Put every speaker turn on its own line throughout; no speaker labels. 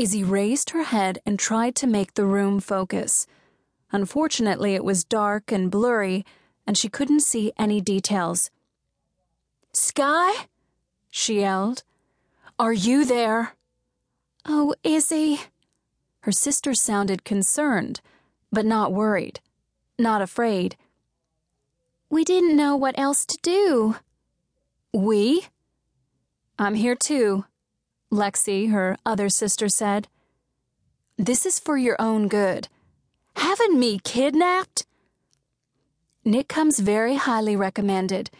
Izzy raised her head and tried to make the room focus. Unfortunately, it was dark and blurry, and she couldn't see any details. Skye? she yelled. Are you there?
Oh, Izzy.
Her sister sounded concerned, but not worried, not afraid.
We didn't know what else to do.
We? I'm here too, Lexi, her other sister, said. This is for your own good. Having me kidnapped? Nick comes very highly recommended.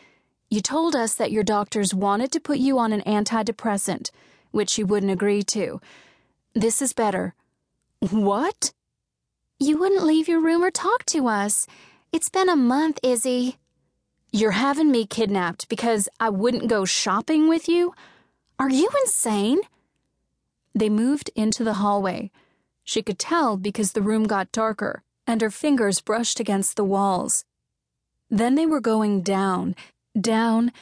You told us that your doctors wanted to put you on an antidepressant, which you wouldn't agree to. This is better. What?
You wouldn't leave your room or talk to us. It's been a month, Izzy.
You're having me kidnapped because I wouldn't go shopping with you? Are you insane? They moved into the hallway. She could tell because the room got darker and her fingers brushed against the walls. Then they were going down, down,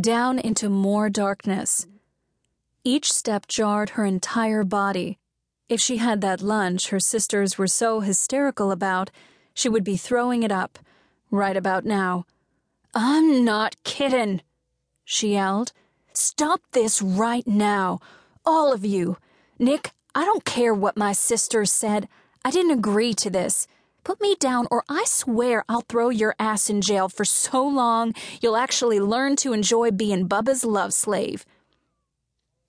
down into more darkness. Each step jarred her entire body. If she had that lunch her sisters were so hysterical about, she would be throwing it up, right about now. I'm not kidding, she yelled. Stop this right now, all of you. Nick, I don't care what my sisters said. I didn't agree to this. Put me down, or I swear I'll throw your ass in jail for so long you'll actually learn to enjoy being Bubba's love slave.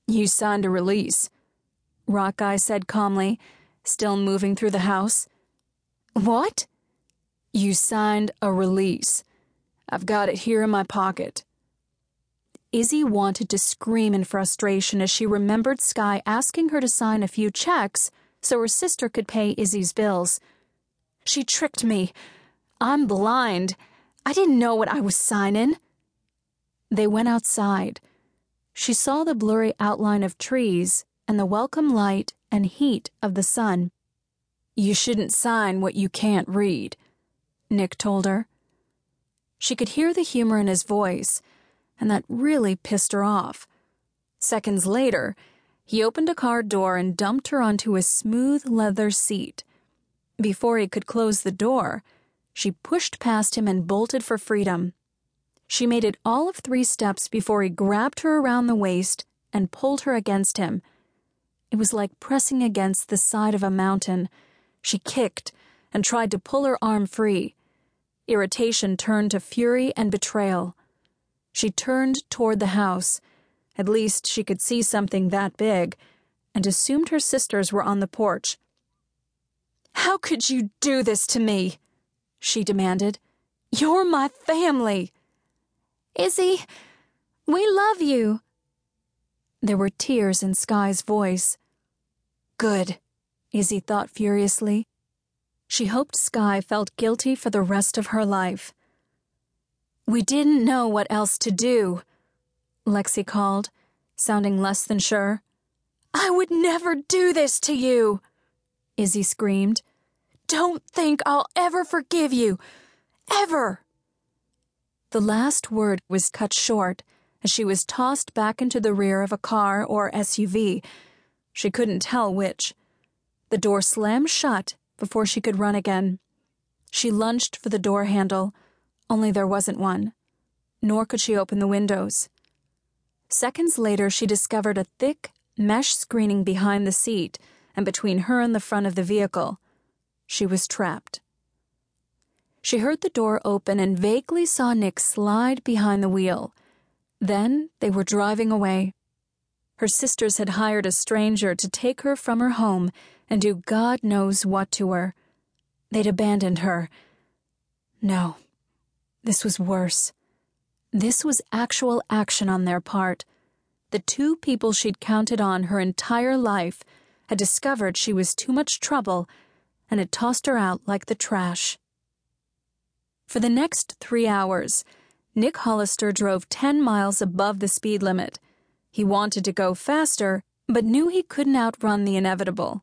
You signed a release, Rockeye said calmly, still moving through the house. What? You signed a release. I've got it here in my pocket. Izzy wanted to scream in frustration as she remembered Skye asking her to sign a few checks so her sister could pay Izzy's bills. She tricked me. I'm blind. I didn't know what I was signing. They went outside. She saw the blurry outline of trees and the welcome light and heat of the sun. You shouldn't sign what you can't read, Nick told her. She could hear the humor in his voice, and that really pissed her off. Seconds later, he opened a car door and dumped her onto a smooth leather seat. Before he could close the door, she pushed past him and bolted for freedom. She made it all of three steps before he grabbed her around the waist and pulled her against him. It was like pressing against the side of a mountain. She kicked and tried to pull her arm free. Irritation turned to fury and betrayal. She turned toward the house. At least she could see something that big, and assumed her sisters were on the porch. How could you do this to me? She demanded. You're my family.
Izzy, we love you.
There were tears in Skye's voice. Good, Izzy thought furiously. She hoped Sky felt guilty for the rest of her life. We didn't know what else to do, Lexi called, sounding less than sure. I would never do this to you, Izzy screamed. Don't think I'll ever forgive you. Ever. The last word was cut short as she was tossed back into the rear of a car or SUV. She couldn't tell which. The door slammed shut before she could run again. She lunged for the door handle, only there wasn't one. Nor could she open the windows. Seconds later, she discovered a thick mesh screening behind the seat and between her and the front of the vehicle. She was trapped. She heard the door open and vaguely saw Nick slide behind the wheel. Then they were driving away. Her sisters had hired a stranger to take her from her home and do God knows what to her. They'd abandoned her. No, this was worse. This was actual action on their part. The two people she'd counted on her entire life had discovered she was too much trouble and had tossed her out like the trash. For the next three hours, Nick Hollister drove 10 miles above the speed limit. He wanted to go faster, but knew he couldn't outrun the inevitable.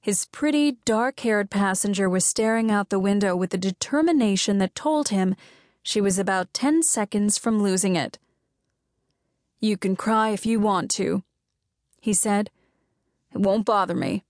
His pretty, dark haired passenger was staring out the window with a determination that told him she was about 10 seconds from losing it. You can cry if you want to, he said, It won't bother me.